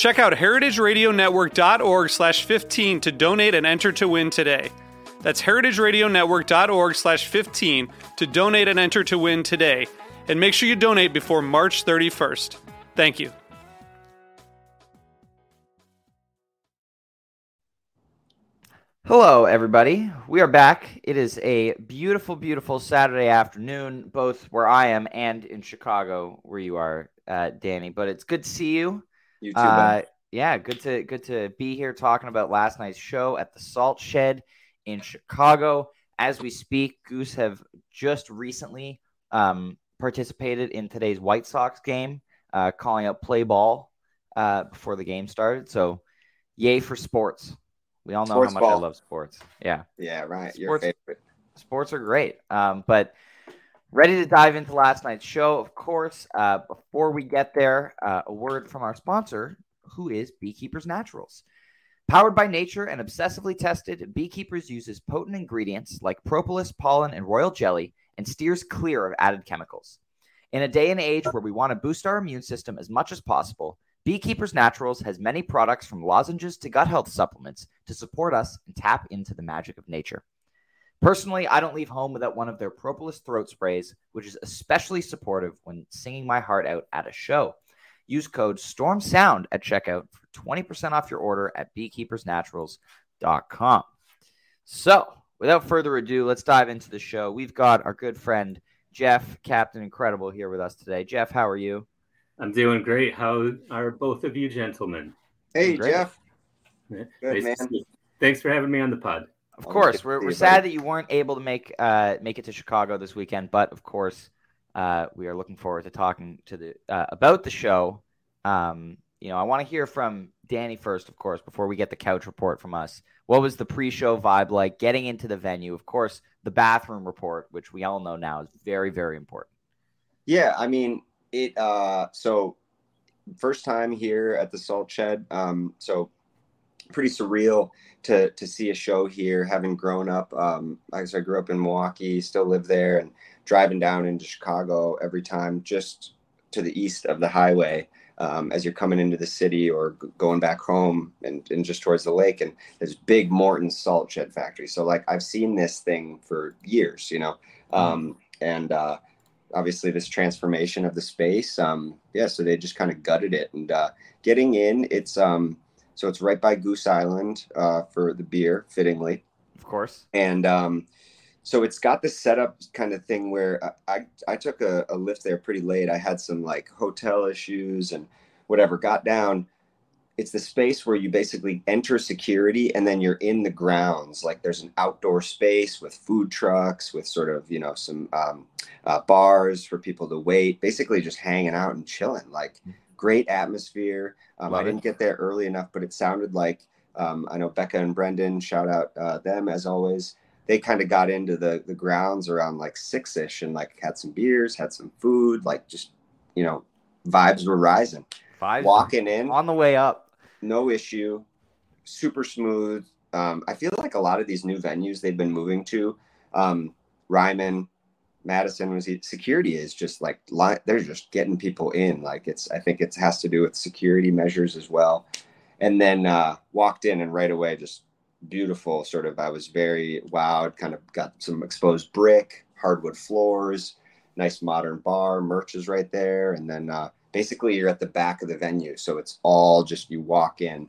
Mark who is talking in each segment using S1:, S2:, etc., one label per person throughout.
S1: Check out heritageradionetwork.org slash 15 to donate and enter to win today. That's heritageradionetwork.org slash 15 to donate and enter to win today. And make sure you donate before March 31st. Thank you.
S2: Hello, everybody. We are back. It is a beautiful, beautiful Saturday afternoon, both where I am and in Chicago, where you are, uh, Danny. But it's good to see you.
S3: You too,
S2: Uh, yeah, good to good to be here talking about last night's show at the Salt Shed in Chicago. As we speak, Goose have just recently um, participated in today's White Sox game, uh, calling out play ball uh, before the game started. So, yay for sports. We all know
S3: Sports
S2: how much I love sports. Yeah,
S3: Yeah, right. Your favorite.
S2: sports are great. Um, but ready to dive into last night's show, of course. Uh, before we get there, uh, a word from our sponsor, who is Beekeepers Naturals. Powered by nature and obsessively tested, Beekeepers uses potent ingredients like propolis, pollen, and royal jelly and steers clear of added chemicals. In a day and age where we want to boost our immune system as much as possible, Beekeepers Naturals has many products from lozenges to gut health supplements to support us and tap into the magic of nature. Personally, I don't leave home without one of their propolis throat sprays, which is especially supportive when singing my heart out at a show. Use code STORMSOUND at checkout for 20% off your order at beekeepersnaturals.com. So, without further ado, let's dive into the show. We've got our good friend Jeff, Captain Incredible, here with us today. Jeff, how are you?
S4: I'm doing great. How are both of you gentlemen?
S3: Hey, Jeff. Good,
S4: nice
S3: man.
S4: Thanks for having me on the pod.
S2: Of course, we're, we're sad that you weren't able to make uh, make it to Chicago this weekend, but of course, uh, we are looking forward to talking to the uh, about the show. Um, you know, I want to hear from Danny first, of course, before we get the couch report from us. What was the pre-show vibe like? Getting into the venue, of course, the bathroom report, which we all know now is very, very important.
S3: Yeah, I mean it. Uh, so first time here at the Salt Shed. Um, so pretty surreal to to see a show here. Having grown up, um, I guess I grew up in Milwaukee, still live there, and driving down into Chicago every time, just to the east of the highway. Um, as you're coming into the city or g- going back home and, and just towards the lake and there's big Morton salt shed factory. So like I've seen this thing for years, you know, um, and uh, obviously this transformation of the space. Um, yeah, so they just kind of gutted it and uh, getting in. It's um, so it's right by Goose Island uh, for the beer, fittingly,
S2: Of course,
S3: and um, so it's got this setup kind of thing where I I, I took a, a lift there pretty late. I had some like hotel issues and whatever. Got down. It's the space where you basically enter security and then you're in the grounds. Like there's an outdoor space with food trucks, with sort of you know some um, uh, bars for people to wait. Basically, just hanging out and chilling. Like great atmosphere. Um, I didn't get there early enough, but it sounded like um, I know Becca and Brendan. Shout out uh, them as always. They kind of got into the the grounds around like six ish and like had some beers, had some food, like just you know vibes were rising.
S2: five
S3: Walking in,
S2: on the way up.
S3: no issue, super smooth, Um, I feel like a lot of these new venues they've been moving to, um, Ryman, Madison was security is just like they're just getting people in. Like it's I think it has to do with security measures as well. And then uh, walked in and right away just beautiful. Sort of I was very wowed. Kind of got some exposed brick, hardwood floors, nice modern bar, merch is right there, and then uh, basically you're at the back of the venue, so it's all just you walk in,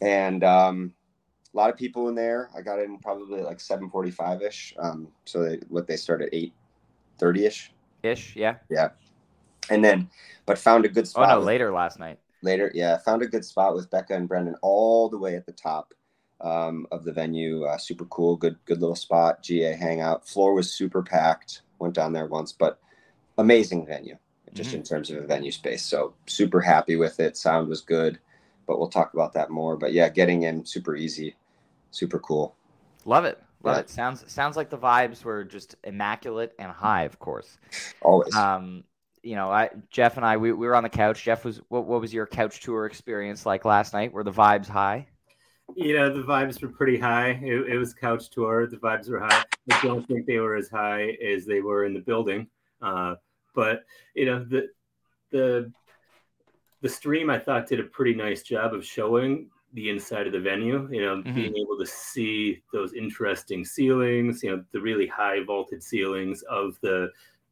S3: and um, a lot of people in there. I got in probably like 7:45 ish. Um, so they, what they start at 8:30 ish.
S2: Ish, yeah.
S3: Yeah, and then but found a good spot.
S2: Oh no, with, later last night.
S3: Later, yeah, found a good spot with Becca and Brendan all the way at the top um, of the venue. Uh, super cool, good good little spot. GA hangout. Floor was super packed. Went down there once, but amazing venue, just mm-hmm. in terms of a venue space. So super happy with it. Sound was good, but we'll talk about that more. But yeah, getting in super easy super cool.
S2: Love it. Love yeah. it. Sounds sounds like the vibes were just immaculate and high, of course.
S3: Always.
S2: Um, you know, I Jeff and I we, we were on the couch. Jeff was what, what was your couch tour experience like last night? Were the vibes high?
S4: You know, the vibes were pretty high. It, it was couch tour. The vibes were high. I don't think they were as high as they were in the building. Uh, but you know, the the the stream I thought did a pretty nice job of showing the inside of the venue you know mm-hmm. being able to see those interesting ceilings you know the really high vaulted ceilings of the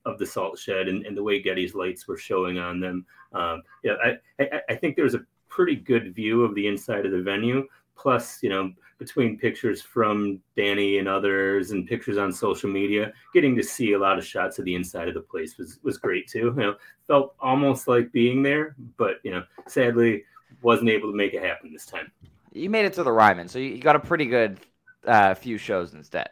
S4: of the salt shed and, and the way getty's lights were showing on them. Um, yeah I, I, I think there's a pretty good view of the inside of the venue. Plus you know between pictures from danny and others and pictures on social media getting to see a lot of shots of the inside of the place was was great too. You know felt almost like being there but you know sadly wasn't able to make it happen this time.
S2: You made it to the Ryman, so you got a pretty good uh, few shows instead.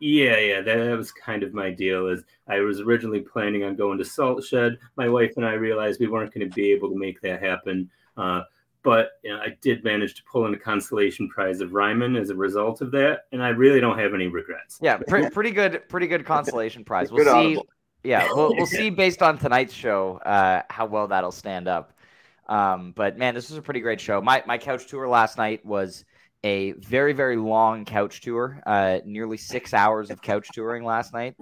S4: Yeah, yeah, that was kind of my deal. Is I was originally planning on going to Salt Shed. My wife and I realized we weren't going to be able to make that happen. Uh, but you know, I did manage to pull in a consolation prize of Ryman as a result of that, and I really don't have any regrets.
S2: Yeah, pre- pretty good, pretty good consolation prize. We'll see. Yeah, we'll, we'll see based on tonight's show uh, how well that'll stand up. Um, but man, this was a pretty great show. My my couch tour last night was a very very long couch tour, uh, nearly six hours of couch touring last night.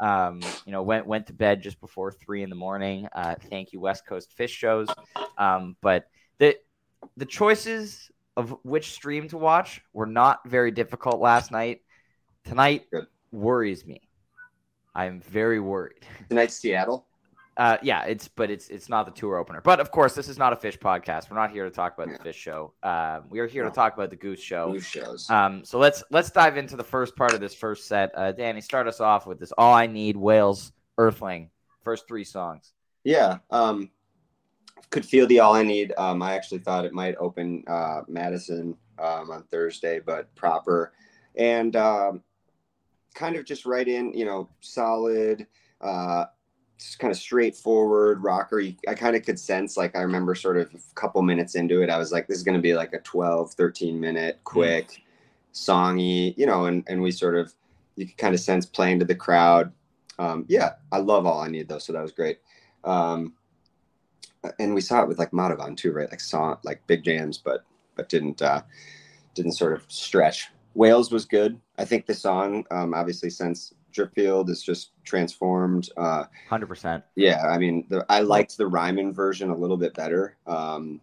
S2: Um, you know, went went to bed just before three in the morning. Uh, thank you, West Coast Phish Shows. Um, but the the choices of which stream to watch were not very difficult last night. Tonight worries me. I'm very worried.
S3: Tonight, Seattle.
S2: Uh, yeah, it's but it's it's not the tour opener. But of course, this is not a Phish podcast. We're not here to talk about yeah. the Phish show. Uh, we are here no. to talk about the goose show.
S3: Goose shows.
S2: Um, so let's let's dive into the first part of this first set. Uh, Danny, start us off with this. All I need, Wales, Earthling, first three songs.
S3: Yeah, um, could feel the all I need. Um, I actually thought it might open uh, Madison um, on Thursday, but proper and um, kind of just right in. You know, solid. Uh, kind of straightforward rocker. I kind of could sense, like, I remember sort of a couple minutes into it, I was like, this is going to be like a 12, 13 minute, quick, mm. songy, you know, and, and we sort of, you could kind of sense playing to the crowd. Um, yeah, I love All I Need though. So that was great. Um, and we saw it with like Madhuvan too, right? Like saw like big jams, but, but didn't, uh, didn't sort of stretch. Wales was good. I think the song, um, obviously since Dripfield is just transformed. Uh,
S2: Hundred percent.
S3: Yeah, I mean, the, I liked the Ryman version a little bit better. Um,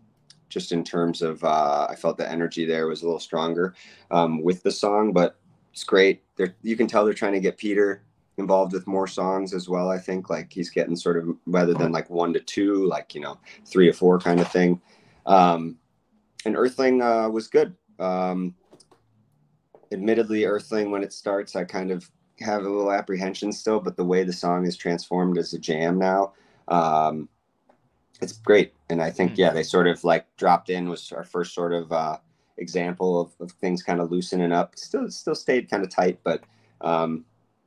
S3: just in terms of, uh, I felt the energy there was a little stronger um, with the song, but it's great. They're, you can tell they're trying to get Peter involved with more songs as well. I think like he's getting sort of rather than like one to two, like you know, three or four kind of thing. Um, and Earthling uh, was good. Um, admittedly, Earthling when it starts, I kind of have a little apprehension still, but the way the song is transformed as a jam now, um, it's great. And I think, mm. yeah, they sort of like dropped in was our first sort of uh, example of, of things kind of loosening up. Still, still stayed kind of tight, but um,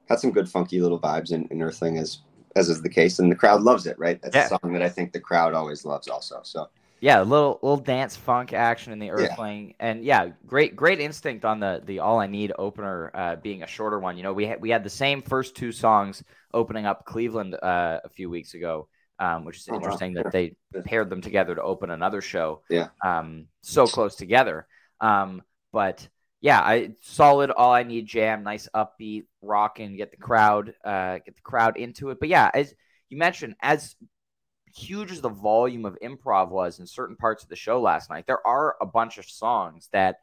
S3: had some good funky little vibes in, in Earthling as as is the case, and the crowd loves it. Right, that's yeah. a song that I think the crowd always loves, also. So
S2: yeah, a little little dance funk action in the Earthling, yeah. and yeah, great great instinct on the the All I Need opener uh, being a shorter one. You know, we had we had the same first two songs opening up Cleveland uh, a few weeks ago, um, which is oh, interesting wow. that they paired them together to open another show.
S3: Yeah,
S2: um, so close together. Um, but yeah, I solid. All I need jam, nice upbeat, rocking, get the crowd, uh, get the crowd into it. But yeah, as you mentioned, as huge as the volume of improv was in certain parts of the show last night, there are a bunch of songs that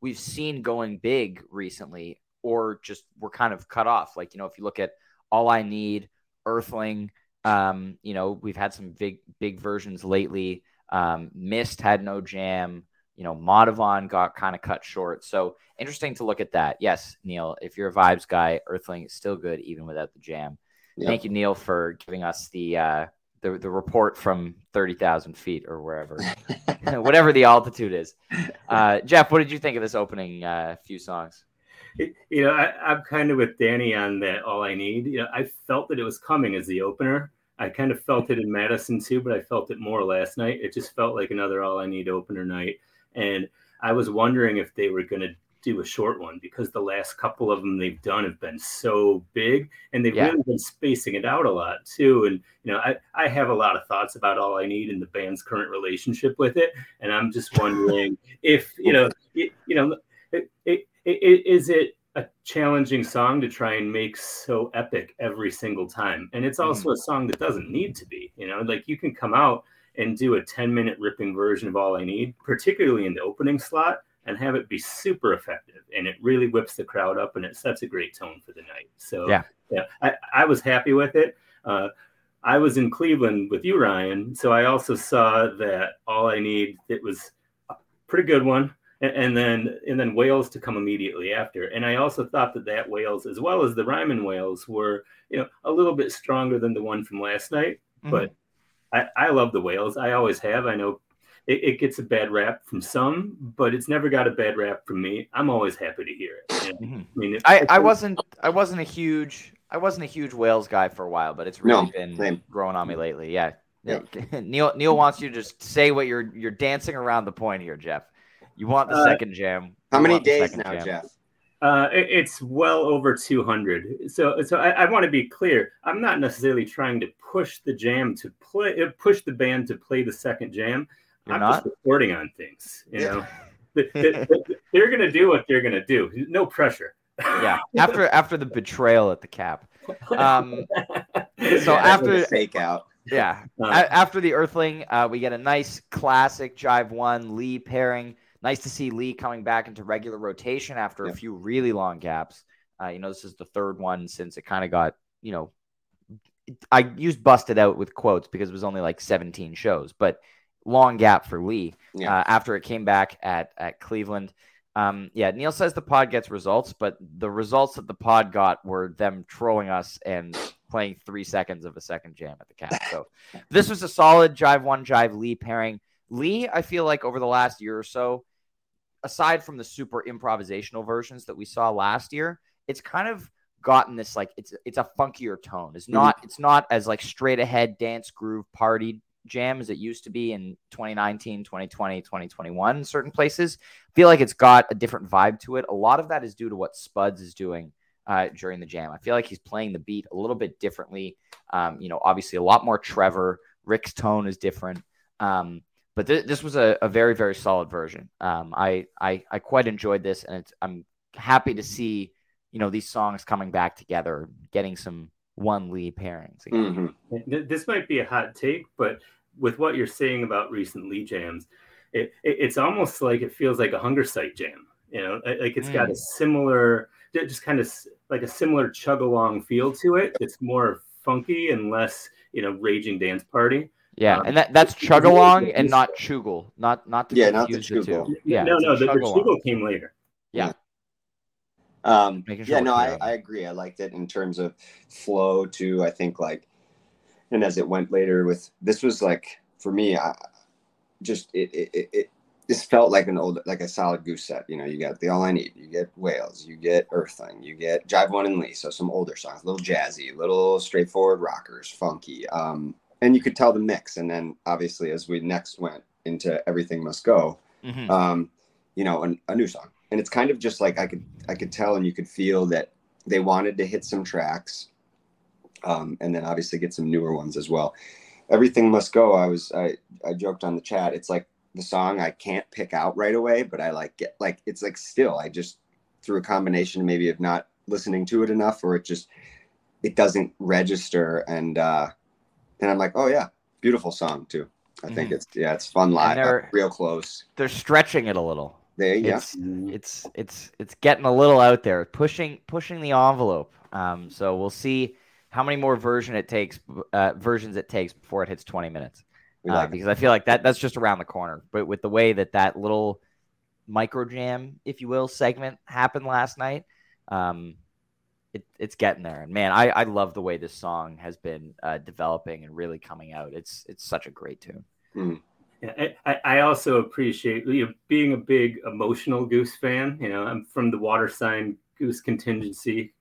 S2: we've seen going big recently, or just were kind of cut off. Like you know, if you look at All I Need, Earthling, um, you know, we've had some big big versions lately. Um, Mist had no jam you know, Madhuvan got kind of cut short. So interesting to look at that. Yes, Neil, if you're a vibes guy, Earthling is still good even without the jam. Yep. Thank you, Neil, for giving us the uh, the, the report from thirty thousand feet or wherever, whatever the altitude is. Uh, Jeff, what did you think of this opening uh, few songs?
S4: It, you know, I, am kind of with Danny on that. All I need. You know, I felt that it was coming as the opener. I kind of felt it in Madison too, but I felt it more last night. It just felt like another All I Need opener night. And I was wondering if they were going to do a short one because the last couple of them they've done have been so big and they've yeah. really been spacing it out a lot too. And you know, I, I have a lot of thoughts about all I need in the band's current relationship with it. And I'm just wondering if, you know, you, you know, it, it, it, is it a challenging song to try and make so epic every single time? And it's also mm. a song that doesn't need to be, you know, like you can come out and do a 10 minute ripping version of All I Need, particularly in the opening slot, and have it be super effective. And it really whips the crowd up and it sets a great tone for the night. So, yeah, yeah I, I was happy with it. Uh, I was in Cleveland with you, Ryan. So I also saw that All I Need, it was a pretty good one. And, and then and then Wales to come immediately after. And I also thought that that Wales, as well as the Ryman Wales, were you know a little bit stronger than the one from last night. Mm-hmm. But I, I love the Wales. I always have. I know it, it, gets a bad rap from some, but it's never got a bad rap from me. I'm always happy to hear it. Yeah.
S2: Mm-hmm. I mean, if, I, I wasn't I wasn't a huge I wasn't a huge Wales guy for a while, but it's really no, been same. growing on me lately. Yeah. yeah. Neil Neil wants you to just say what you're you're dancing around the point here, Jeff. You want the uh, second jam.
S3: How many days now, jam. Jeff?
S4: Uh, it, it's well over 200. So, so I, I want to be clear. I'm not necessarily trying to push the jam to play, uh, push the band to play the second jam. You're I'm not? just reporting on things. You know, they're going to do what they're going to do. No pressure.
S2: yeah. After after the betrayal at the cap. Um, so after
S3: fake out.
S2: Yeah. Uh, after the Earthling, uh, we get a nice classic Jive One Lee pairing nice to see Lee coming back into regular rotation after a few really long gaps. Uh, you know, this is the third one since it kind of got, you know, I used busted out with quotes because it was only like 17 shows, but long gap for Lee yeah. uh, after it came back at, at Cleveland. Um, yeah, Neil says the pod gets results, but the results that the pod got were them trolling us and playing three seconds of a second jam at the cap. So this was a solid Jive One Jive Lee pairing. Lee, I feel like over the last year or so, aside from the super improvisational versions that we saw last year, it's kind of gotten this like it's it's a funkier tone. It's not mm-hmm. it's not as like straight ahead dance groove party jam as it used to be in 2019, 2020, 2021 certain places. I feel like it's got a different vibe to it. A lot of that is due to what Spuds is doing uh, during the jam. I feel like he's playing the beat a little bit differently. Um, you know, obviously a lot more Trevor. Rick's tone is different. Um, but th- this was a, a, very very solid version. Um, I, I I quite enjoyed this, and I'm happy to see you know these songs coming back together, getting some one Lee pairings.
S4: Mm-hmm. This might be a hot take, but with what you're saying about recent Lee jams, it, it, it's almost like it feels like a Hungersite jam. You know, like it's mm. got a mm. similar, just kind of like a similar chug along feel to it. It's more funky and less, you know, raging dance party.
S2: Yeah, um, and that, that's chug along and not chugal, not not to yeah, not the chugal.
S4: Yeah, no, no, the, the chugal came later.
S2: Yeah.
S3: Um, sure yeah, no, I, I agree. I liked it in terms of flow too. I think like, and as it went later with this was like for me, I just it it, it, it this felt like an old like a solid goose set. You know, you got the All I Need, you get whales you get Earthling, you get Jive One and Lee, so some older songs, a little jazzy, little straightforward rockers, funky. Um, and you could tell the mix. And then obviously, as we next went into Everything Must Go, mm-hmm. um, you know, an, a new song. And it's kind of just like I could I could tell and you could feel that they wanted to hit some tracks, um, and then obviously get some newer ones as well. Everything Must Go. I was I I joked on the chat. It's like the song I can't pick out right away, but I like get like it's like still I just through a combination maybe of not listening to it enough or it just it doesn't register and uh and I'm like, oh yeah, beautiful song too. I think
S2: Mhm.
S3: it's yeah, it's fun live,
S2: they're-
S3: real close.
S2: They're stretching it a little.
S3: There, yeah,
S2: It's it's it's it's getting a little out there, pushing pushing the envelope. Um, so we'll see how many more version it takes uh, versions it takes before it hits 20 minutes. Uh,
S3: like it.
S2: because I feel like that that's just around the corner. But with the way that that little micro jam, if you will, segment happened last night, um, it, it's getting there. And man, I, I love the way this song has been uh, developing and really coming out. It's it's such a great tune.
S4: Yeah, I, I- I also appreciate you know, being a big emotional Goose fan. You know, I'm from the water sign Goose contingency,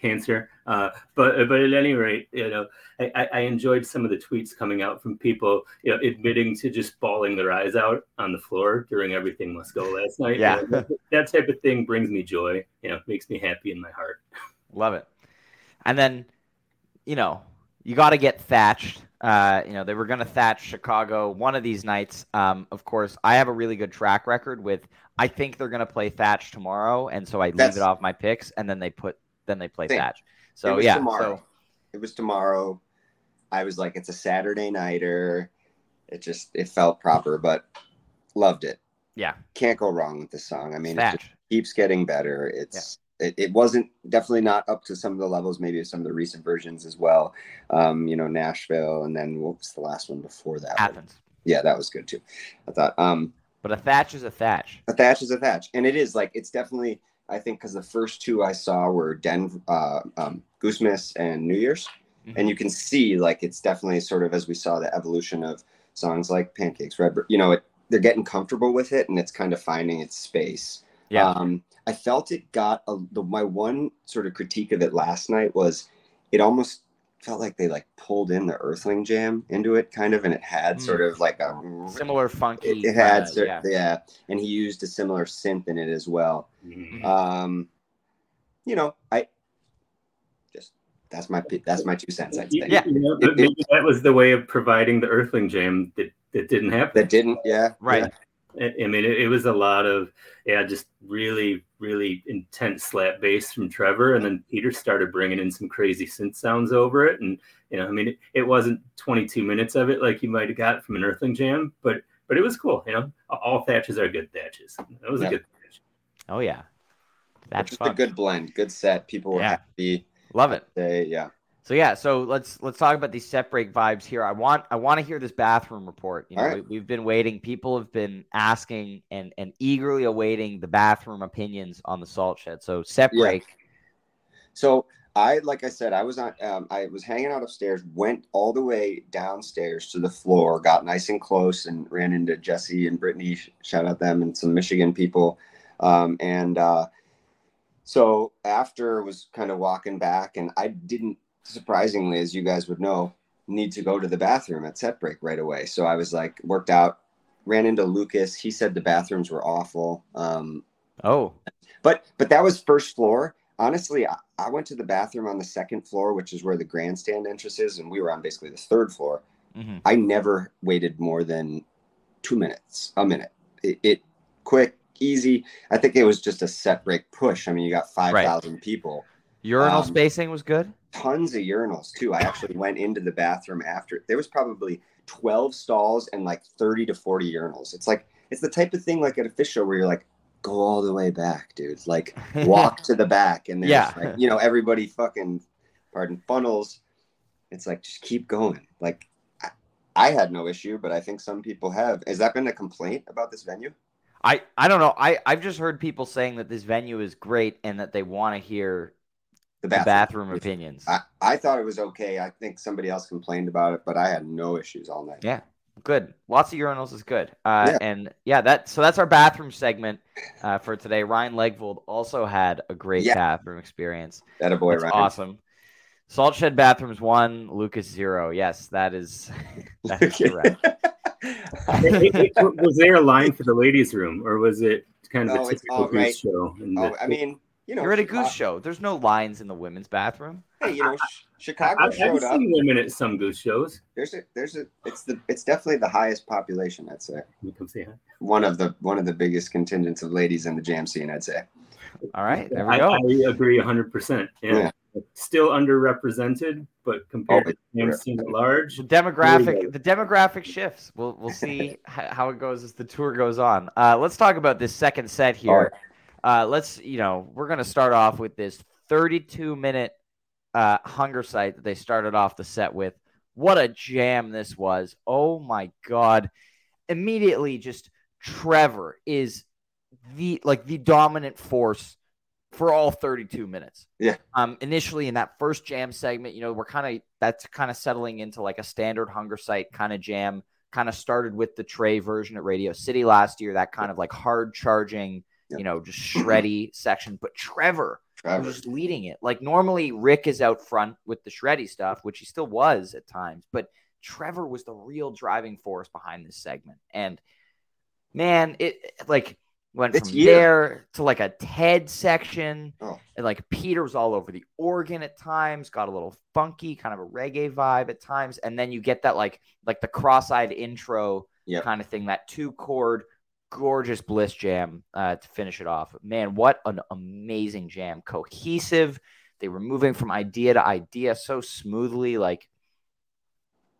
S4: Cancer. Uh, but but at any rate, you know, I, I- I enjoyed some of the tweets coming out from people, you know, admitting to just bawling their eyes out on the floor during Everything Must Go last night. You
S2: Yeah.
S4: know, that, that type of thing brings me joy. You know, makes me happy in my heart.
S2: Love it. And then, you know, you got to get thatched. Uh, you know, they were going to thatch Chicago one of these nights. Um, of course, I have a really good track record with. I think they're going to play thatch tomorrow, and so I leave
S3: That's-
S2: it off my picks, and then they put then they play
S3: Same.
S2: thatch.
S3: it
S2: So
S3: was
S2: yeah,
S3: tomorrow.
S2: so
S3: It was tomorrow. I was like, it's a Saturday nighter. It just it felt proper, but loved it.
S2: yeah,
S3: Can't go wrong with this song. I mean, it just keeps getting better. It's it, it wasn't definitely not up to some of the levels, maybe some of the recent versions as well. Um, you know, Nashville, and then what was the last one before that? one? Yeah, that was good too. I thought. Um,
S2: But a thatch is a thatch.
S3: a thatch is a thatch, and it is like it's definitely. I think because the first two I saw were Denver, uh, um, Goosemas, and New Year's,
S2: Mhm.
S3: and you can see like it's definitely sort of as we saw the evolution of songs like Pancakes, Red. You know, it, they're getting comfortable with it, and it's kind of finding its space.
S2: Yeah.
S3: Um, I felt it got a, the, my one sort of critique of it last night was it almost felt like they like pulled in the Earthling Jam into it, kind of, and it had
S2: Mm.
S3: sort of like a
S2: Similar funky.
S3: it, it had
S2: uh,
S3: cer-
S2: yeah.
S3: yeah. and he used a similar synth in it as well.
S4: Mhm.
S3: Um, you know, I just that's my that's my two cents. I'd say
S2: Yeah.
S4: You know, but maybe that was the way of providing the Earthling Jam that, that didn't happen.
S3: that didn't. Yeah,
S2: Right.
S3: yeah.
S4: I I mean, it, it was a lot of yeah, just really, really intense slap bass from Trevor, and then Peter started bringing in some crazy synth sounds over it, and you know, I mean, it, it wasn't 22 minutes of it like you might have got from an Earthling Jam, but but it was cool. You know, all thatches are good thatches. That was
S3: Yeah.
S4: a good thatch.
S2: Oh yeah, that's
S3: just a good blend, good set. People were
S2: Yeah.
S3: happy.
S2: Love it.
S3: They yeah.
S2: So yeah, so let's let's talk about these set break vibes here. I want I want to hear this bathroom report. You know,
S3: right.
S2: we, we've been waiting. People have been asking and and eagerly awaiting the bathroom opinions on the salt shed. So set
S3: Yeah.
S2: break.
S3: So I, like I said, I was on. Um, I was hanging out upstairs, went all the way downstairs to the floor, got nice and close, and ran into Jesse and Brittany. Shout out them and some Michigan people. Um, and uh, so after was kind of walking back, and I didn't, surprisingly, as you guys would know, need to go to the bathroom at set break right away. So I was like, worked out, ran into Lucas. He said the bathrooms were awful. Um,
S2: Oh,
S3: but but that was first floor. Honestly, I, I went to the bathroom on the second floor, which is where the grandstand entrance is, and we were on basically the third floor.
S2: mhm.
S3: I never waited more than two minutes, a minute. It, it quick, easy. I think it was just a set break push. I mean, you got five thousand people,
S2: urinal
S3: Um,
S2: spacing was good.
S3: Tons of urinals too. I actually went into the bathroom after. There was probably twelve stalls and like thirty to forty urinals. It's like it's the type of thing like at a Phish show where you're like, go all the way back, dude. Like walk to the back and there's
S2: Yeah.
S3: like, you know everybody fucking pardon funnels it's like just keep going like I, I had no issue but i think some people have has that been a complaint about this venue
S2: I I don't know. I I've just heard people saying that this venue is great and that they want to hear
S3: the
S2: the
S3: bathroom,
S2: bathroom opinions.
S3: I, I thought it was okay i think somebody else complained about it but i had no issues all night
S2: Yeah, good. Lots of urinals is good. Uh,
S3: Yeah.
S2: And yeah, that so that's our bathroom segment uh, for today. Ryan Legvold also had a great
S3: Yeah.
S2: bathroom experience.
S3: that a boy
S2: That's
S3: Ryan.
S2: awesome. Salt Shed Bathrooms one, Lucas zero. Yes, that is that's correct.
S4: It- it- it- was there a line for the ladies' room, or was it kind of
S3: No,
S4: a typical
S3: all right.
S4: Goose show?
S3: Oh,
S4: the-
S3: i mean you know,
S2: You're at a
S3: Chicago-
S2: goose show. There's no lines in the women's bathroom.
S3: Hey, you know, Ch- Chicago
S4: I, I've
S3: showed up.
S4: seen women at some goose shows.
S3: There's a, there's a, it's the, it's definitely the highest population. I'd say
S4: You come say hi.
S3: one of the, one of the biggest contingents of ladies in the jam scene. I'd say.
S2: All right, there we
S4: I,
S2: go.
S4: I agree 100%. Yeah. Still underrepresented, but compared
S3: Oh,
S4: to the jam scene at large,
S2: The demographic, the demographic shifts. We'll we'll see how it goes as the tour goes on. Uh, let's talk about this second set here. Uh, let's you know we're gonna start off with this 32 minute uh, Hungersite that they started off the set with. What a jam this was! Oh my god! Immediately, just Trevor is the like the dominant force for all 32 minutes.
S3: Yeah.
S2: Um, initially in that first jam segment, you know, we're kind of that's kind of settling into like a standard hunger site kind of jam. Kind of started with the Trey version at Radio City last year, that kind of like hard charging,
S3: Yeah.
S2: you know, just shreddy section. But Trevor
S3: Trevor.
S2: was just leading it. Like normally Rick is out front with the shreddy stuff, which he still was at times, but Trevor was the real driving force behind this segment. And man, it like went
S3: This
S2: from
S3: year-
S2: there to like a TED section.
S3: Oh.
S2: And like Peter was all over the organ at times, got a little funky, kind of a reggae vibe at times. And then you get that like like the cross-eyed intro
S3: Yep.
S2: kind of thing, that two chord gorgeous bliss jam uh, to finish it off. Man, what an amazing jam! Cohesive. They were moving from idea to idea so smoothly. Like,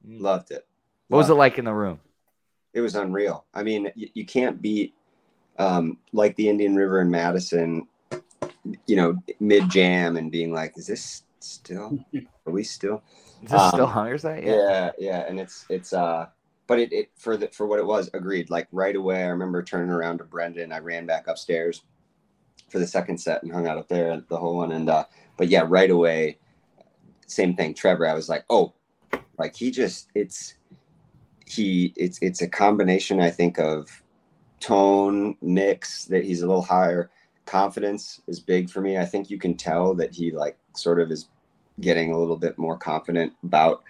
S2: mm,
S3: Loved it.
S2: what was it
S3: Loved
S2: like in the room?
S3: It was unreal. I mean, you, you can't beat um, like the Indian River in Madison. You know, mid jam and being like, "Is this still? Are we still?"
S2: Is this
S3: Um,
S2: still Hungersite?
S3: Yeah, yeah, and it's it's uh, but it, it for the for what it was, agreed. Like right away, I remember turning around to Brendan. I ran back upstairs for the second set and hung out up there the whole one. And uh, but yeah, right away, same thing. Trevor, I was like, oh, like he just it's he it's it's a combination. I think of tone mix that he's a little higher. Confidence is big for me. I think you can tell that he like sort of is getting a little bit more confident about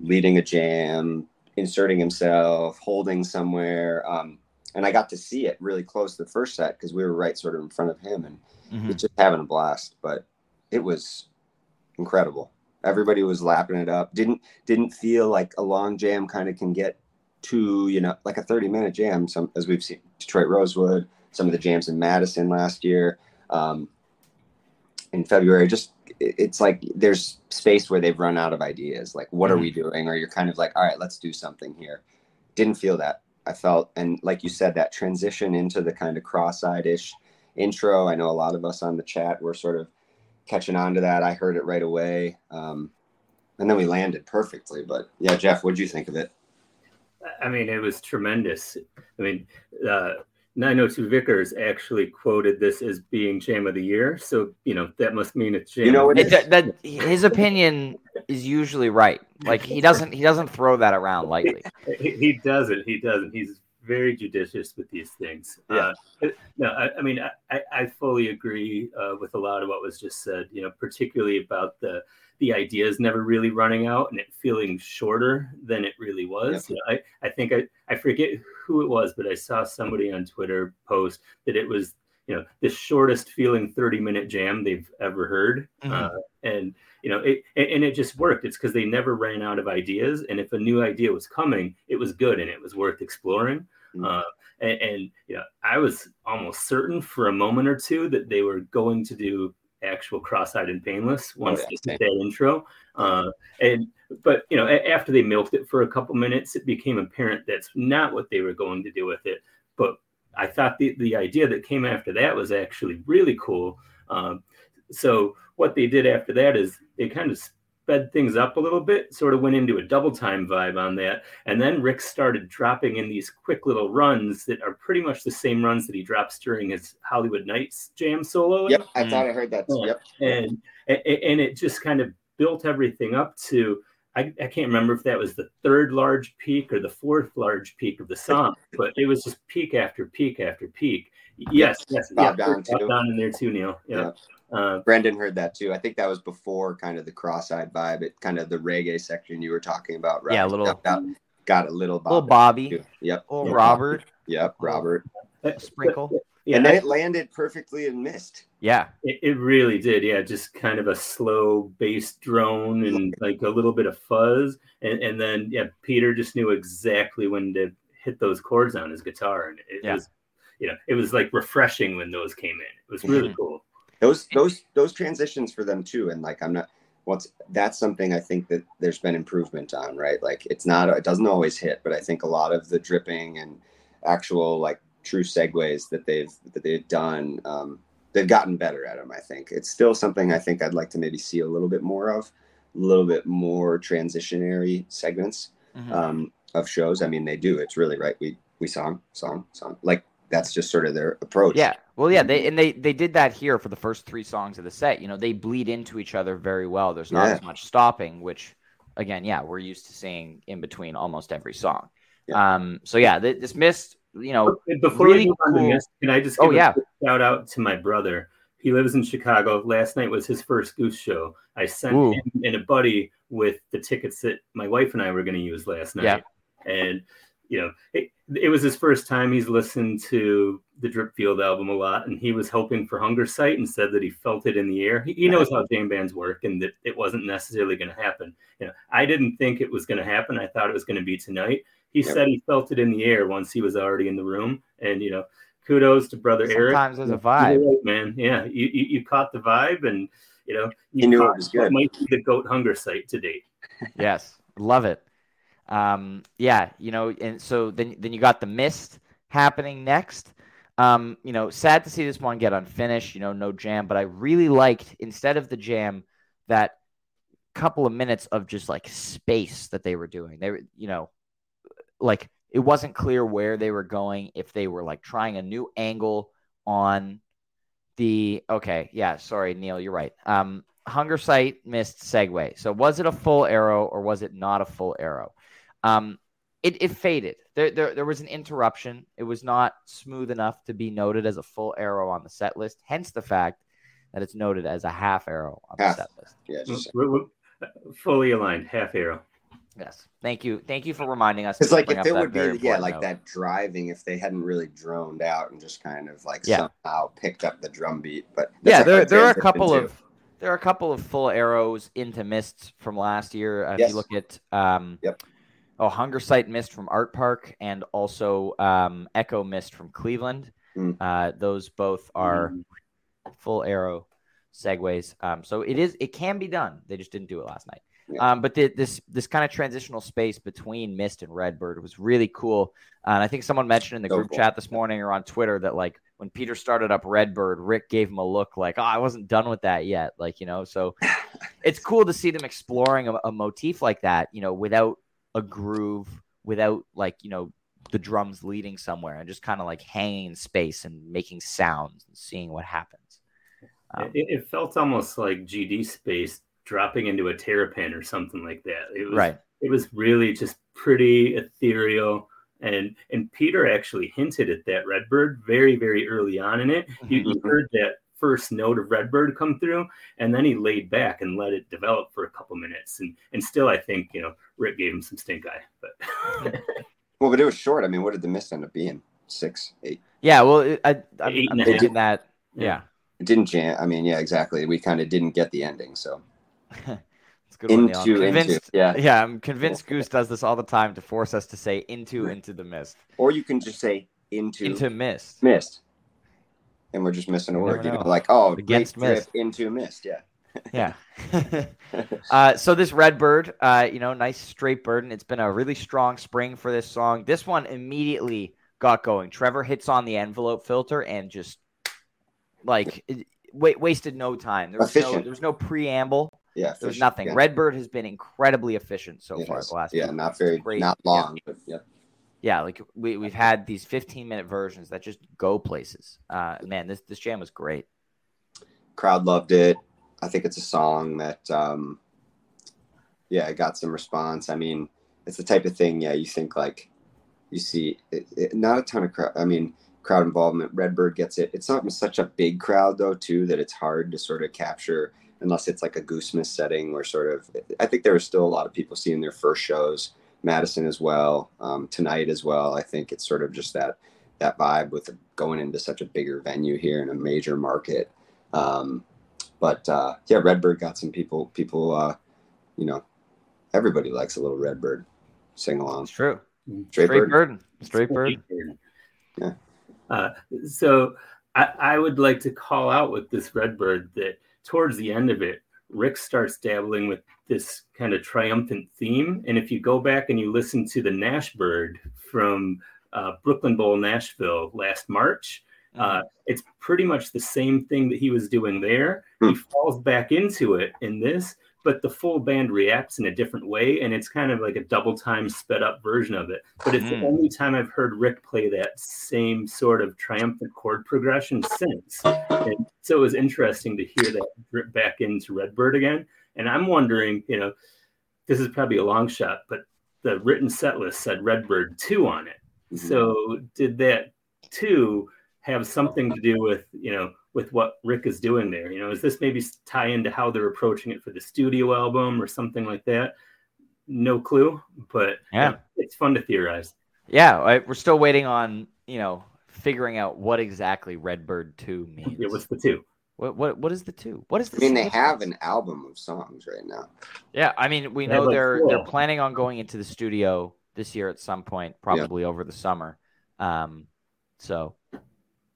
S3: leading a jam, inserting himself, holding somewhere. Um, and I got to see it really close the first set because we were right sort of in front of him and
S2: Mhm.
S3: he's just having a blast. But it was incredible. Everybody was lapping it up. Didn't didn't feel like a long jam kind of can get to, you know, like a 30 minute jam, some as we've seen Detroit Rosewood, some of the jams in Madison last year. Um, in February, just it's like there's space where they've run out of ideas. Like, what are we doing? Or you're kind of like, all right, let's do something here. Didn't feel that. I felt, and like you said, that transition into the kind of cross-eyed ish intro. I know a lot of us on the chat were sort of catching on to that. I heard it right away. Um, and then we landed perfectly. But yeah, Jeff, what'd you think of it?
S4: I mean, it was tremendous. I mean, uh, 902 Vickers actually quoted this as being Jam of the Year. So, you know, that must mean it's Jam.
S3: You know
S2: It, that, that his opinion is usually right. Like he doesn't he doesn't throw that around lightly.
S4: He, he doesn't. He doesn't. He's very judicious with these things.
S3: Yeah.
S4: Uh, no, I, I mean, I- I, fully agree uh, with a lot of what was just said. You know, particularly about the the ideas never really running out and it feeling shorter than it really was. You know, I I think I I forget who it was, but I saw somebody on Twitter post that it was you know the shortest feeling 30 minute jam they've ever heard
S2: Mhm.
S4: uh, and you know it and it just worked. It's because they never ran out of ideas and if a new idea was coming it was good and it was worth exploring.
S3: Mhm.
S4: uh, and, and you know i was almost certain for a moment or two that they were going to do actual cross-eyed and painless once
S3: yeah,
S4: they did that intro. Uh, and but you know after they milked it for a couple minutes it became apparent that's not what they were going to do with it. But i thought the, the idea that came after that was actually really cool. Um, so what they did after that is they kind of sped things up a little bit, sort of went into a double time vibe on that. And then Rick started dropping in these quick little runs that are pretty much the same runs that he drops during his Hollywood Nights jam solo.
S3: Yep, I thought I heard that.
S4: Yeah.
S3: Yep.
S4: And, and and it just kind of built everything up to I, I can't remember if that was the third large peak or the fourth large peak of the song, but it was just peak after peak after peak. Yes, yes,
S3: Bob
S4: yeah,
S3: down too.
S4: down in there too, Neil. Yeah. Uh,
S3: Brendan heard that too. I think that was before kind of the cross-eyed vibe. It kind of the reggae section you were talking about. Right?
S2: Yeah, a little-
S3: got, got a little
S2: Little Bobby,
S3: too. Yep.
S2: little
S3: Yep.
S2: Robert,
S3: Yep. Robert.
S4: but-
S2: sprinkle.
S4: Yeah,
S3: and then it landed perfectly and missed.
S2: Yeah,
S4: it, it really did. Yeah, just kind of a slow bass drone and like a little bit of fuzz, and and then yeah, Peter just knew exactly when to hit those chords on his guitar, and it
S2: Yeah.
S4: was, you know, it was like refreshing when those came in. It was really
S2: Mhm.
S4: cool.
S3: Those those those transitions for them too and like i'm not once that's something i think that there's been improvement on right? Like it's not it doesn't always hit but i think a lot of the dripping and actual like true segues that they've that they've done um, they've gotten better at them i think. It's still something i think i'd like to maybe see a little bit more of a little bit more transitionary segments
S2: Mhm.
S3: um, of shows. I mean they do. It's really right. We we song song song like that's just sort of their approach
S2: Yeah. Well, yeah, they and they they did that here for the first three songs of the set. You know, they bleed into each other very well. There's not
S3: Yeah.
S2: as much stopping, which again, yeah, we're used to seeing in between almost every song.
S3: Yeah.
S2: Um. So yeah, th- this missed. You know.
S4: Before
S2: really
S4: we move on
S2: cool-
S4: this, can I just
S2: Oh,
S4: a
S2: yeah.
S4: shout out to my brother? He lives in Chicago. Last night was his first Goose show. I sent
S2: Ooh.
S4: him and a buddy with the tickets that my wife and I were going to use last night.
S2: Yeah.
S4: And you know, it, it was his first time. He's listened to the Dripfield album a lot, and he was hoping for Hungersite and said that he felt it in the air. He, he knows how jam bands work, and that it wasn't necessarily going to happen. You know, I didn't think it was going to happen. I thought it was going to be tonight. He
S3: Yep.
S4: said he felt it in the air once he was already in the room, and you know, kudos to brother Eric.
S2: Sometimes there's a vibe.
S4: right, man. Yeah, you, you you caught the vibe, and you know, you
S3: He knew it was good.
S4: Might be the goat Hungersite to date.
S2: Yes, love it. Um, yeah, you know, and so then then you got the mist happening next. Um, you know, sad to see this one get unfinished. You know, no jam, but I really liked instead of the jam that couple of minutes of just like space that they were doing. They were, you know, like it wasn't clear where they were going. If they were like trying a new angle on the okay, yeah, sorry, Neil, you're right. Um, Hungersite missed segue. So was it a full arrow or was it not a full arrow? Um, it, it faded. There, there there was an interruption. It was not smooth enough to be noted as a full arrow on the set list. Hence the fact that it's noted as a half arrow on the set list.
S3: yeah just
S4: We're- we're fully aligned, half arrow.
S2: Yes. Thank you. Thank you for reminding us.
S3: It's like if
S2: up
S3: it would be, yeah, like
S2: note.
S3: that driving, if they hadn't really droned out and just kind of like
S2: Yeah.
S3: somehow picked up the drum beat. But
S2: yeah, there there are a
S3: transition,
S2: couple
S3: too.
S2: of there are a couple of full arrows into mists from last year. Uh, If
S3: Yes.
S2: you look at um,
S3: Yep.
S2: Oh, Hungersite mist from Artpark and also um, Echo mist from Cleveland.
S3: Mm.
S2: Uh, those both are
S4: Mm.
S2: full arrow segues. Um, so it is it can be done. They just didn't do it last night.
S3: Yeah.
S2: Um, but the, this this kind of transitional space between Mist and Redbird was really cool. Uh, and I think someone mentioned in the
S3: So
S2: group
S3: cool.
S2: chat this morning or on Twitter that like when Peter started up Redbird, Rick gave him a look like, "Oh, I wasn't done with that yet." Like you know, so it's cool to see them exploring a, a motif like that. You know, without a groove, without like you know the drums leading somewhere, and just kind of like hanging in space and making sounds and seeing what happens. Um,
S4: it, it felt almost like GD space dropping into a terrapin or something like that. It was
S2: right.
S4: it was really just pretty ethereal and and peter actually hinted at that redbird very very early on in it you, you
S3: Mhm.
S4: heard that first note of redbird come through and then he laid back and let it develop for a couple minutes and and still i think you know rick gave him some stink eye but
S3: Well, but it was short. I mean, what did the miss end up being? Six, eight.
S2: Yeah. Well, it, I, I,
S4: Eight
S2: I'm
S4: and a
S2: that.
S4: Yeah.
S2: Yeah.
S3: It didn't jam. I mean, yeah, exactly. We kind of didn't get the ending. So
S2: It's a good one, Neil. I'm
S3: into into yeah.
S2: Yeah, I'm convinced Goose does this all the time to force us to say into into the mist,
S3: Or you can just say into,
S2: into mist.
S3: mist, and we're just missing a word. You know, like oh,
S2: Against
S3: trip into mist. Yeah.
S2: Yeah. uh, so this red bird, uh, you know, nice straight bird, and it's been a really strong spring for this song. This one immediately got going. Trevor hits on the envelope filter and just like it, wa- wasted no time. There was no,
S3: Efficient.
S2: there was no preamble.
S3: Yeah.
S2: There's nothing.
S3: Yeah.
S2: Redbird has been incredibly efficient so
S3: It
S2: far the last
S3: yeah, not very,
S2: Great.
S3: not
S2: Yeah.
S3: long, but yeah.
S2: Yeah, like we we've had these 15 minute versions that just go places. Uh, man, this this jam was great.
S3: crowd loved it. I think it's a song that, um, yeah, it got some response. I mean, it's the type of thing, yeah, you think like you see, it, it, not a ton of crowd. I mean, crowd involvement. Redbird gets it. It's not such a big crowd though, too, that it's hard to sort of capture unless it's like a Goosemas setting where sort of. I think there are still a lot of people seeing their first shows. Madison as well, um, tonight as well. I think it's sort of just that that vibe with going into such a bigger venue here in a major market Um, but uh, yeah, Redbird got some people. People, uh, you know, everybody likes a little Redbird sing along.
S2: It's true.
S3: Straight,
S2: Straight
S3: bird.
S2: bird. Straight bird.
S3: Yeah.
S4: Uh, so I, I would like to call out with this Redbird that towards the end of it, Rick starts dabbling with this kind of triumphant theme. And if you go back and you listen to the Nash Bird from uh, Brooklyn Bowl, Nashville last March, uh, it's pretty much the same thing that he was doing there. He
S3: Hmm.
S4: falls back into it in this, but the full band reacts in a different way, and it's kind of like a double time sped up version of it. But it's the
S2: Hmm.
S4: only time I've heard Rick play that same sort of triumphant chord progression since. And so it was interesting to hear that drip back into Redbird again. And I'm wondering, you know, this is probably a long shot, but the written set list said Redbird 2 on it.
S3: Mhm.
S4: So did that 2 have something to do with, you know, with what Rick is doing there? You know, is this maybe tie into how they're approaching it for the studio album or something like that? No clue, but
S2: Yeah.
S4: it's fun to theorize.
S2: Yeah, I, we're still waiting on you know figuring out what exactly Redbird Two means.
S4: Yeah, what's the two?
S2: what what what is the two? What is the?
S3: I mean, they have an album of songs right now.
S2: Yeah, I mean, we know
S4: like,
S2: they're
S4: four.
S2: they're planning on going into the studio this year at some point, probably over the summer. Um, so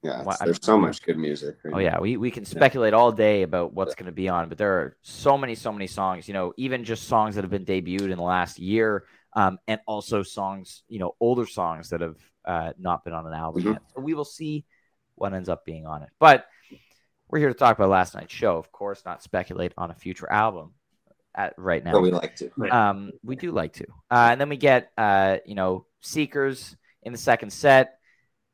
S3: Yeah,
S2: Why-
S3: it's- there's so much good music. right
S2: Oh yeah, we, we can speculate all day about what's going to be on, but there are so many, so many songs. You know, even just songs that have been debuted in the last year, um, and also songs, you know, older songs that have uh, not been on an album
S3: Mhm.
S2: yet. So we will see what ends up being on it. But we're here to talk about last night's show, of course, not speculate on a future album at right now.
S3: But we like to.
S4: Right.
S2: Um, we do like to. Uh, and then we get, uh, you know, Seekers in the second set.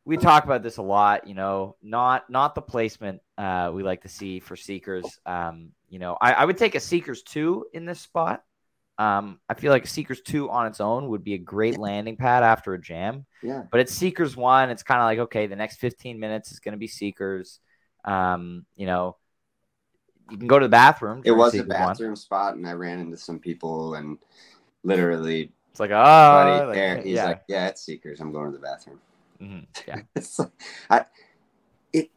S2: We talk about this a lot, you know, not not the placement uh, we like to see for Seekers. Um, you know, I, I would take a Seekers two in this spot. Um, I feel like Seekers two on its own would be a great landing pad after a jam.
S3: Yeah.
S2: But it's Seekers one. It's kind of like okay, the next 15 minutes is going to be Seekers. Um, you know, you can go to the bathroom.
S3: It was a
S2: Seekers one.
S3: bathroom spot, and I ran into some people, and literally,
S2: It's like, oh,
S3: buddy,
S2: like,
S3: there, he's
S2: yeah.
S3: like, "Yeah, it's Seekers. I'm going to the bathroom."
S2: Mhm, yeah.
S3: it's like, I, it,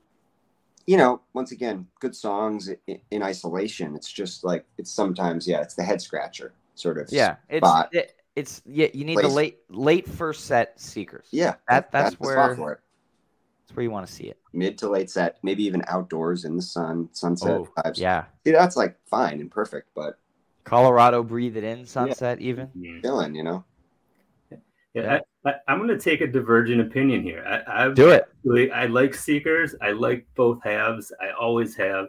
S3: you know, once again, good songs in, in isolation. It's just like it's sometimes, yeah, it's the head scratcher sort of.
S2: Yeah, it's
S3: spot.
S2: it, it's yeah. You need the late late first set seekers.
S3: yeah.
S2: That- that's
S3: the spot
S2: where-
S3: for it.
S2: that's where you want to see it.
S3: Mid to late set, maybe even outdoors in the sun, sunset
S2: Oh,
S3: vibes.
S2: yeah.
S3: See, that's like fine and perfect, but
S2: Colorado breathe it in sunset even.
S4: Yeah.
S3: feeling, you know.
S4: Yeah, I, I, I'm going to take a divergent opinion here. I, I've
S2: Do it.
S4: actually- I like Seekers. I like both halves. I always have.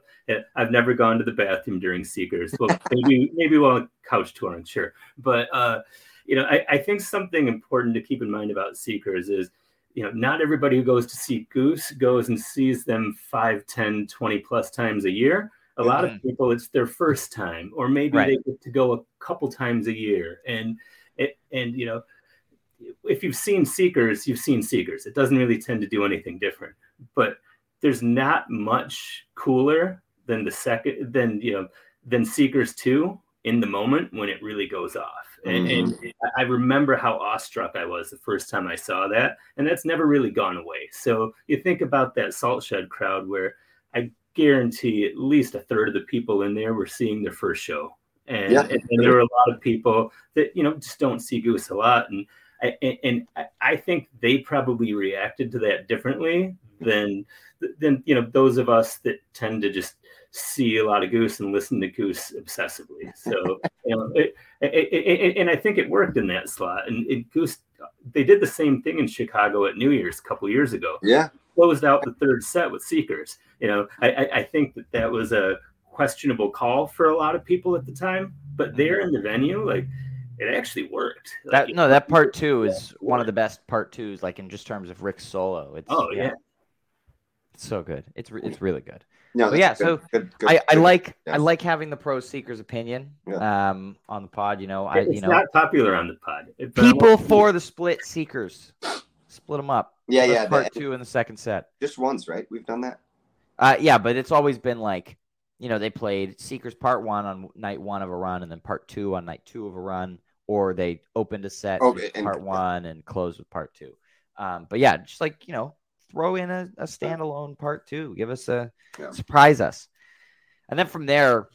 S4: I've never gone to the bathroom during Seekers. Well, maybe maybe while couch touring, sure. But uh, you know, I, I think something important to keep in mind about Seekers is, you know, not everybody who goes to see Goose goes and sees them 5, 10, 20 plus times a year. A lot of
S2: Mhm.
S4: people, it's their first time, or maybe
S2: Right.
S4: they get to go a couple times a year, and it, and you know, if you've seen Seekers, you've seen Seekers. It doesn't really tend to do anything different. But there's not much cooler than the second than you know than Seekers two in the moment when it really goes off. And, mm-hmm. and I remember how awestruck I was the first time I saw that, and that's never really gone away. So you think about that Salt Shed crowd, where I guarantee at least a third of the people in there were seeing their first show, and,
S3: Yeah.
S4: and, and there were a lot of people that you know just don't see Goose a lot, and I, and- and I- think they probably reacted to that differently than than you know those of us that tend to just see a lot of Goose and listen to Goose obsessively. So you know, it, it, it, and I think it worked in that slot. And it, Goose, they did the same thing in Chicago at New Year's a couple years ago.
S3: Yeah.
S4: Closed out the third set with Seekers. You know, I, I, I think that that was a questionable call for a lot of people at the time, but there mm-hmm. in the venue, like it actually worked. Like,
S2: That no, that part two is one of the best part twos, like in just terms of Rick's solo. It's
S4: Oh yeah.
S2: it's so good. It's re- it's really good.
S3: No,
S2: But yeah,
S3: good-
S2: so
S3: good- good-
S2: I, I like
S3: yeah.
S2: I like having the pro seekers opinion um on the pod. You know, I
S4: it's
S2: you know
S4: not popular on the pod. It-
S2: people
S4: won't-
S2: for the split seekers, split them up.
S3: Yeah,
S2: That's
S3: yeah.
S2: part
S3: the-
S2: two in the second set.
S3: just once, right? We've done that.
S2: Uh, yeah, but it's always been like, you know, they played Seekers part one on night one of a run, and then part two on night two of a run, or they opened a set
S3: Oh, and-
S2: part one and closed with part two. Um, but yeah, just like you know, throw in a, a standalone part two. Give us a
S3: Yeah.
S2: surprise us. and then from there,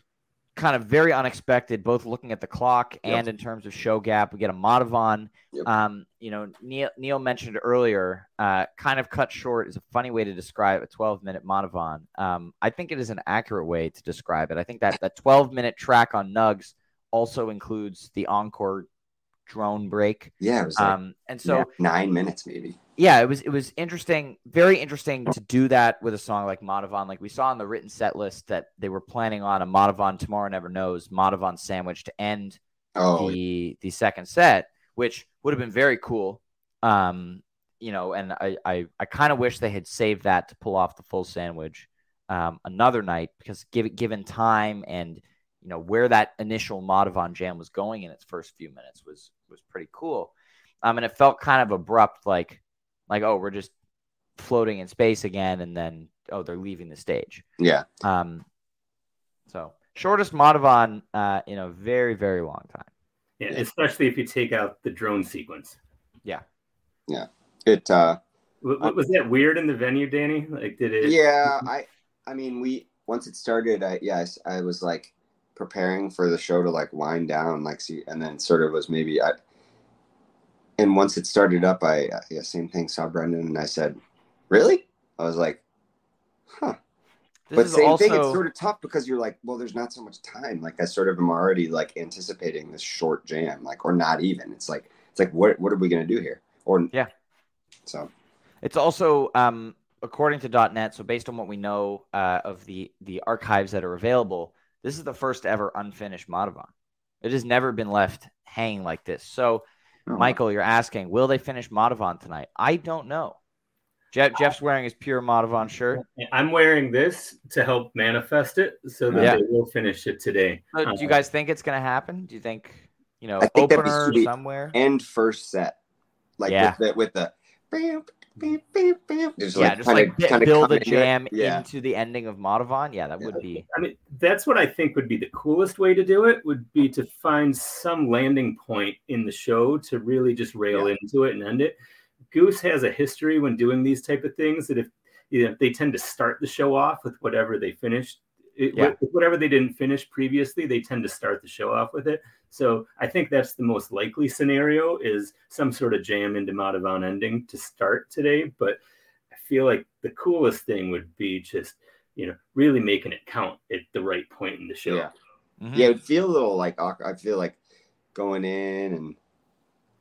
S2: kind of very unexpected, both looking at the clock
S3: Yep.
S2: and in terms of show gap. We get a Madhuvan.
S3: Yep.
S2: Um, you know, Neil, Neil mentioned earlier, uh, kind of cut short is a funny way to describe a 12 minute Madhuvan. Um, I think it is an accurate way to describe it. I think that that 12 minute track on Nugs also includes the encore drone break.
S3: Yeah, it was like
S2: Um, and so
S3: yeah, nine minutes maybe.
S2: yeah, it was it was interesting, very interesting to do that with a song like Madhuvan. Like we saw on the written set list that they were planning on a Madhuvan Tomorrow Never Knows Madhuvan sandwich to end
S3: Oh,
S2: the the second set, which would have been very cool. Um, you know, and I I, I kind of wish they had saved that to pull off the full sandwich um, another night because given given time and you know where that initial Madhuvan jam was going in its first few minutes was was pretty cool. Um, and it felt kind of abrupt, like like oh we're just floating in space again, and then oh they're leaving the stage.
S3: yeah.
S2: Um, so shortest Madhuvan uh, in a very very long time.
S4: Yeah,
S3: Yeah.
S4: especially if you take out the drone sequence.
S2: Yeah. Yeah.
S3: It uh
S4: W- w- was that weird in the venue, Danny? Like, did it?
S3: yeah, I I mean we once it started, I yes, I was like preparing for the show to like wind down, like see and then sort of was maybe I and once it started up, I uh, yeah, same thing, saw Brendan and I said, Really? I was like, huh.
S2: This
S3: but same
S2: also
S3: thing, it's sort of tough because you're like, well, there's not so much time. Like I sort of am already like anticipating this short jam, like or not even. It's like it's like what what are we gonna do here? Or
S2: Yeah.
S3: So
S2: It's also um, according to .net. So based on what we know uh, of the the archives that are available, this is the first ever unfinished Madhuvan. It has never been left hanging like this. So,
S3: oh,
S2: Michael, you're asking, will they finish Madhuvan tonight? I don't know. Jeff, Jeff's wearing his pure Madhuvan shirt.
S4: I'm wearing this to help manifest it so that
S2: Yeah.
S4: they will finish it today.
S2: So
S4: Uh,
S2: do you guys think it's going to happen? Do you think you know
S3: I think that'd be
S2: opener
S3: sweet.
S2: somewhere?
S3: end first set, like
S2: Yeah.
S3: with the with the. bam, bam, bam, bam, Just
S2: yeah,
S3: like
S2: just
S3: kinda-
S2: like
S3: kinda
S2: build
S3: come
S2: a
S3: into it.
S2: jam
S3: Yeah,
S2: into the ending of Madhuvan. Yeah, that would be.
S4: I mean, that's what I think would be the coolest way to do it would be to find some landing point in the show to really just rail into it and end it. Goose has a history when doing these type of things that if you know, they tend to start the show off with whatever they finished, it,
S2: Yeah.
S4: with whatever they didn't finish previously, they tend to start the show off with it. So I think that's the most likely scenario is some sort of jam into Madhuvan ending to start today. But I feel like the coolest thing would be just you know really making it count at the right point in the show.
S3: yeah,
S2: Mhm.
S3: yeah. It would feel a little like awkward. I feel like going in and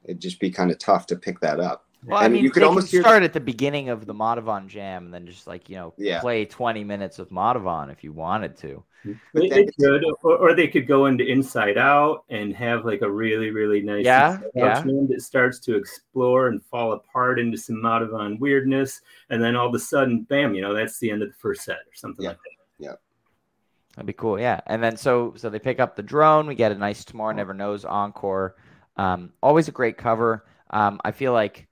S3: it'd just be kind of tough to pick that up.
S2: Well, I mean,
S3: you could almost
S2: can
S3: hear the-
S2: start at the beginning of the Madhuvan jam and then just like you know
S3: Yeah.
S2: play twenty minutes of Madhuvan if you wanted to.
S3: But
S4: They, they could, or, or they could go into Inside Out and have like a really, really nice
S2: Yeah,
S4: Inside
S2: yeah.
S4: jam that starts to explore and fall apart into some Madhuvan weirdness, and then all of a sudden, bam! You know, that's the end of the first set or something
S3: Yeah.
S4: like that. Yeah.
S2: That'd be cool, yeah. And then so so they pick up the drone. We get a nice Tomorrow Never Knows encore. Um, always a great cover. Um, I feel like,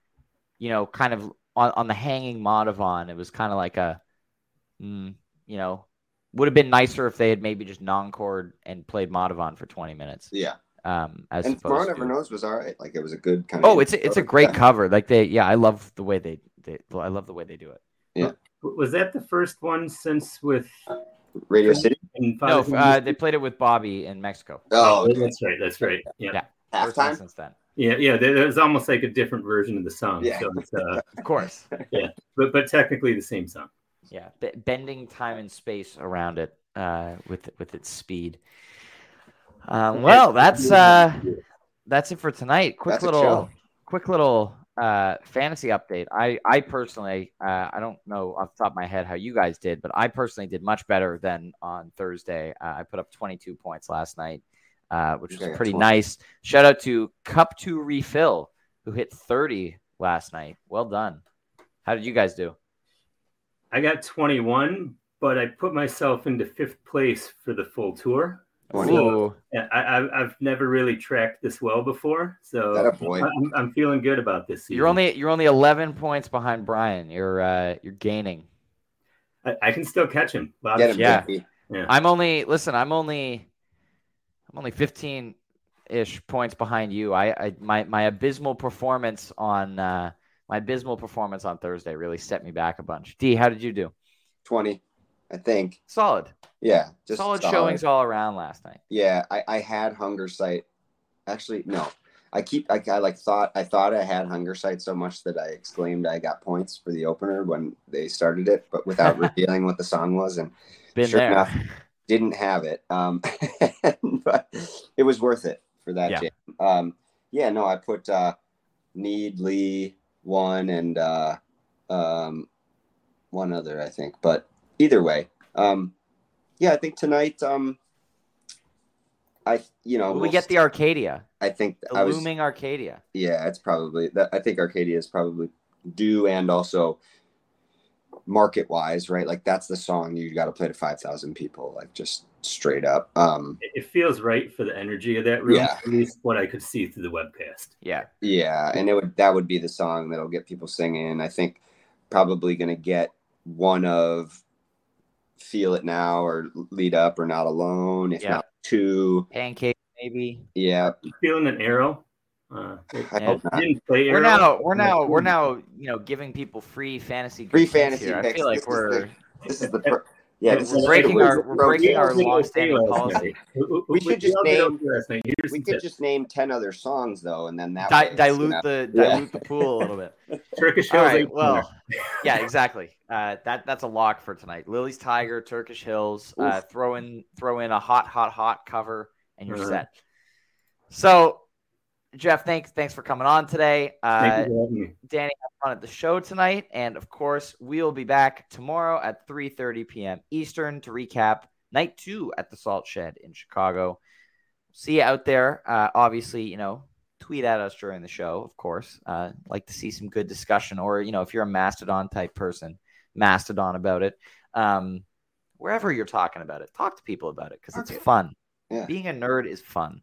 S2: you know, kind of on, on the hanging Madhuvan, it was kind of like a, mm, you know, would have been nicer if they had maybe just non-chord and played Madhuvan for twenty minutes.
S3: Yeah,
S2: Um, as
S3: and Tomorrow
S2: opposed
S3: Never Knows was all right. Like it was a good kind of.
S2: Oh, it's a, it's a great cover. Like they, yeah, I love the way they, they I love the way they do it.
S4: Yeah. Was that the first one since with
S3: Radio City.
S2: No, uh, they played it with Bobby in Mexico.
S3: Oh, okay.
S4: that's right. That's right. Yeah.
S2: Yeah. First one
S3: halftime.
S2: since then,
S4: Yeah, yeah. There, there's almost like a different version of the song.
S3: Yeah.
S4: So it's, uh,
S2: of course.
S4: Yeah, but but technically the same song.
S2: Yeah, b- bending time and space around it uh, with with its speed. Um, well, that's uh, that's it for tonight. Quick
S3: That's
S2: little, quick little uh, fantasy update. I I personally, uh, I don't know off the top of my head how you guys did, but I personally did much better than on Thursday. Uh, I put up 22 points last night, uh, which
S3: Okay,
S2: was pretty nice. Shout out to Cup Two Refill who hit 30 last night. Well done. How did you guys do?
S4: I got 21, but I put myself into fifth place for the full tour.
S3: Twenty.
S2: Ooh.
S4: Yeah, I, I, I've never really tracked this well before, so
S3: That a boy.
S4: I'm, I'm feeling good about this season.
S2: You're only you're only 11 points behind Brian. You're uh you're gaining.
S4: I, I can still catch him. Lot
S3: him,
S2: Yeah.
S4: Yeah.
S2: I'm only listen. I'm only I'm only 15 ish points behind you. I, I my my abysmal performance on uh my abysmal performance on Thursday really set me back a bunch. D, how did you do?
S3: Twenty. I think.
S2: Solid.
S3: Yeah, just
S2: solid, showings all around last night.
S3: Yeah, I, I had Hungersite. Actually, no. I keep I, I like thought I thought I had Hungersite so much that I exclaimed I got points for the opener when they started it, but without revealing what the song was. And
S2: Been
S3: sure
S2: there.
S3: enough, didn't have it. Um, but it was worth it for that
S2: Yeah.
S3: jam. Um, yeah, no, I put uh, Need Lee one and uh, um, one other, I think. But either way, um, yeah, I think tonight, um, I you know
S2: we get the Arcadia,
S3: I think
S2: the
S3: I was
S2: looming Arcadia.
S3: yeah, it's probably that. I think Arcadia is probably due, and also market wise, right? Like that's the song you got to play to five thousand people, like just straight up. Um,
S4: It it feels right for the energy of that room.
S3: Yeah.
S4: At least what I could see through the webcast.
S2: Yeah.
S3: yeah, and it would that would be the song that'll get people singing. I think probably gonna get one of "Feel It Now" or "Lead Up" or "Not Alone," if
S2: Yeah.
S3: not two.
S2: Pancake, maybe.
S3: Yeah,
S4: Feeling an arrow. Uh,
S3: I
S2: Yeah.
S3: hope
S4: I
S3: not.
S4: didn't play
S2: We're
S4: arrow.
S2: now, we're now, we're now, you know, giving people free fantasy,
S3: Free fantasy
S2: Here. I feel like
S3: is
S2: we're
S3: the- This is the per- yeah. This
S2: We're
S3: is
S2: breaking our- we're breaking our
S4: We
S2: long-standing policy.
S4: night.
S3: We should just name-
S4: last night. Here's
S3: We could just name ten other songs though, and then that
S2: Di- dilute
S3: gonna-
S2: the
S3: Yeah.
S2: dilute the pool a little bit.
S4: Turkish Hills.
S2: right, well, yeah, exactly. Uh, that that's a lock for tonight. Lily's Tiger, Turkish Hills. Uh, throw in throw in a hot, hot, hot cover, and you're
S4: Uh-huh.
S2: set. So, Jeff, thanks thanks for coming on today.
S4: Thank
S2: Uh,
S4: you for having me.
S2: Danny have fun at the show tonight, and of course, we'll be back tomorrow at 3:30 p.m. Eastern to recap night two at the Salt Shed in Chicago. See you out there. Uh, obviously, you know, tweet at us during the show. Of course, uh, like to see some good discussion, or you know, if you're a Mastodon type person, Mastodon about it. Um, wherever you're talking about it, talk to people about it because it's
S3: Okay.
S2: fun.
S3: Yeah.
S2: Being a nerd is fun.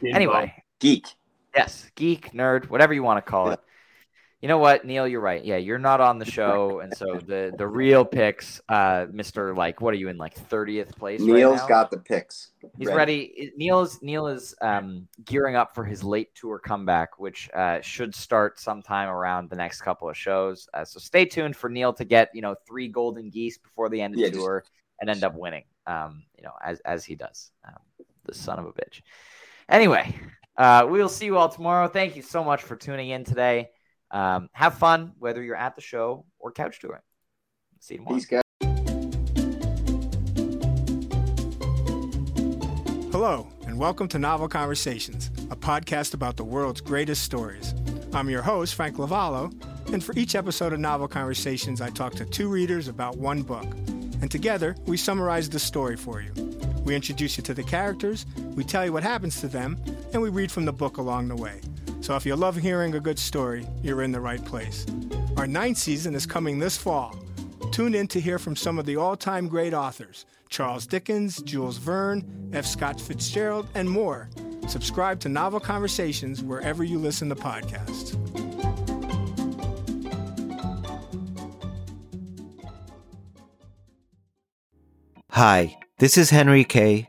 S4: Be
S2: Anyway,
S3: geek.
S2: Yes, geek, nerd, whatever you want to call
S3: Yeah.
S2: it. You know what, Neil, you're right. Yeah, you're not on the show, and so the the real picks, uh, Mister, like, what are you in like thirtieth place? right
S3: Neil's
S2: now?
S3: got the picks.
S2: He's ready. Neil is Neil is um, gearing up for his late tour comeback, which uh, should start sometime around the next couple of shows. Uh, so stay tuned for Neil to get you know three golden geese before the end of
S3: Yeah,
S2: the
S3: just-
S2: tour and end up winning. Um, you know, as as he does. Um, the son of a bitch. Anyway, uh, we will see you all tomorrow. Thank you so much for tuning in today. Um, have fun whether you're at the show or couch touring. See you tomorrow.
S3: Peace, guys.
S5: Hello, and welcome to Novel Conversations, a podcast about the world's greatest stories. I'm your host, Frank Lavallo, and for each episode of Novel Conversations, I talk to two readers about one book. And together, we summarize the story for you. We introduce you to the characters, we tell you what happens to them, and we read from the book along the way. So if you love hearing a good story, you're in the right place. Our ninth season is coming this fall. Tune in to hear from some of the all time great authors Charles Dickens, Jules Verne, F. Scott Fitzgerald, and more. Subscribe to Novel Conversations wherever you listen to podcasts.
S6: Hi, this is Henry Kay,